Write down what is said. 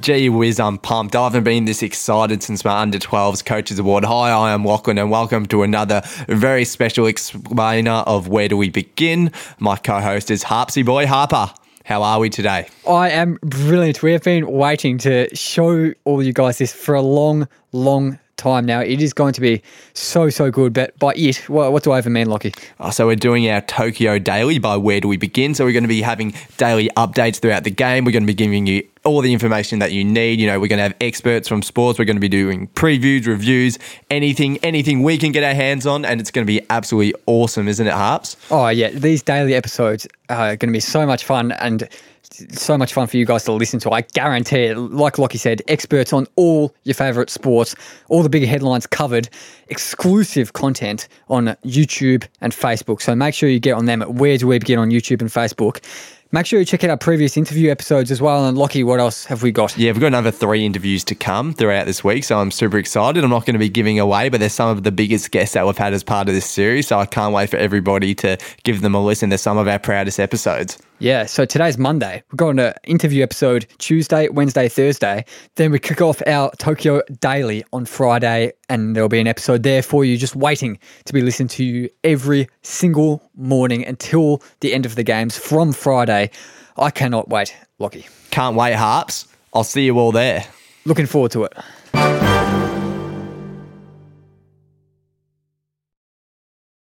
Gee whiz, I'm pumped. I haven't been this excited since my under 12s Coaches Award. Hi, I am Lachlan, and welcome to another very special explainer of Where Do We Begin. My co host is Harpsy Boy Harper. How are we today? I am brilliant. We have been waiting to show all you guys this for a long, long time now. It is going to be so, so good. But by it, what, what do I even mean, Lockie? Oh, so we're doing our Tokyo Daily by Where Do We Begin? So we're going to be having daily updates throughout the game. We're going to be giving you all the information that you need. You know, we're going to have experts from sports. We're going to be doing previews, reviews, anything, anything we can get our hands on, and it's going to be absolutely awesome, isn't it, Harps? Oh yeah, these daily episodes are going to be so much fun and so much fun for you guys to listen to. I guarantee it. Like Lockie said, experts on all your favourite sports, all the big headlines covered, exclusive content on YouTube and Facebook. So make sure you get on them at Where Do We Begin on YouTube and Facebook. Make sure you check out our previous interview episodes as well. And Lockie, what else have we got? Yeah, we've got another three interviews to come throughout this week, so I'm super excited. I'm not going to be giving away, but there's some of the biggest guests that we've had as part of this series, so I can't wait for everybody to give them a listen. They're some of our proudest episodes. Yeah, so today's Monday. We're going to uh, interview episode Tuesday, Wednesday, Thursday. Then we kick off our Tokyo Daily on Friday, and there'll be an episode there for you, just waiting to be listened to you every single morning until the end of the games from Friday. I cannot wait, Lockie. Can't wait, Harps. I'll see you all there. Looking forward to it.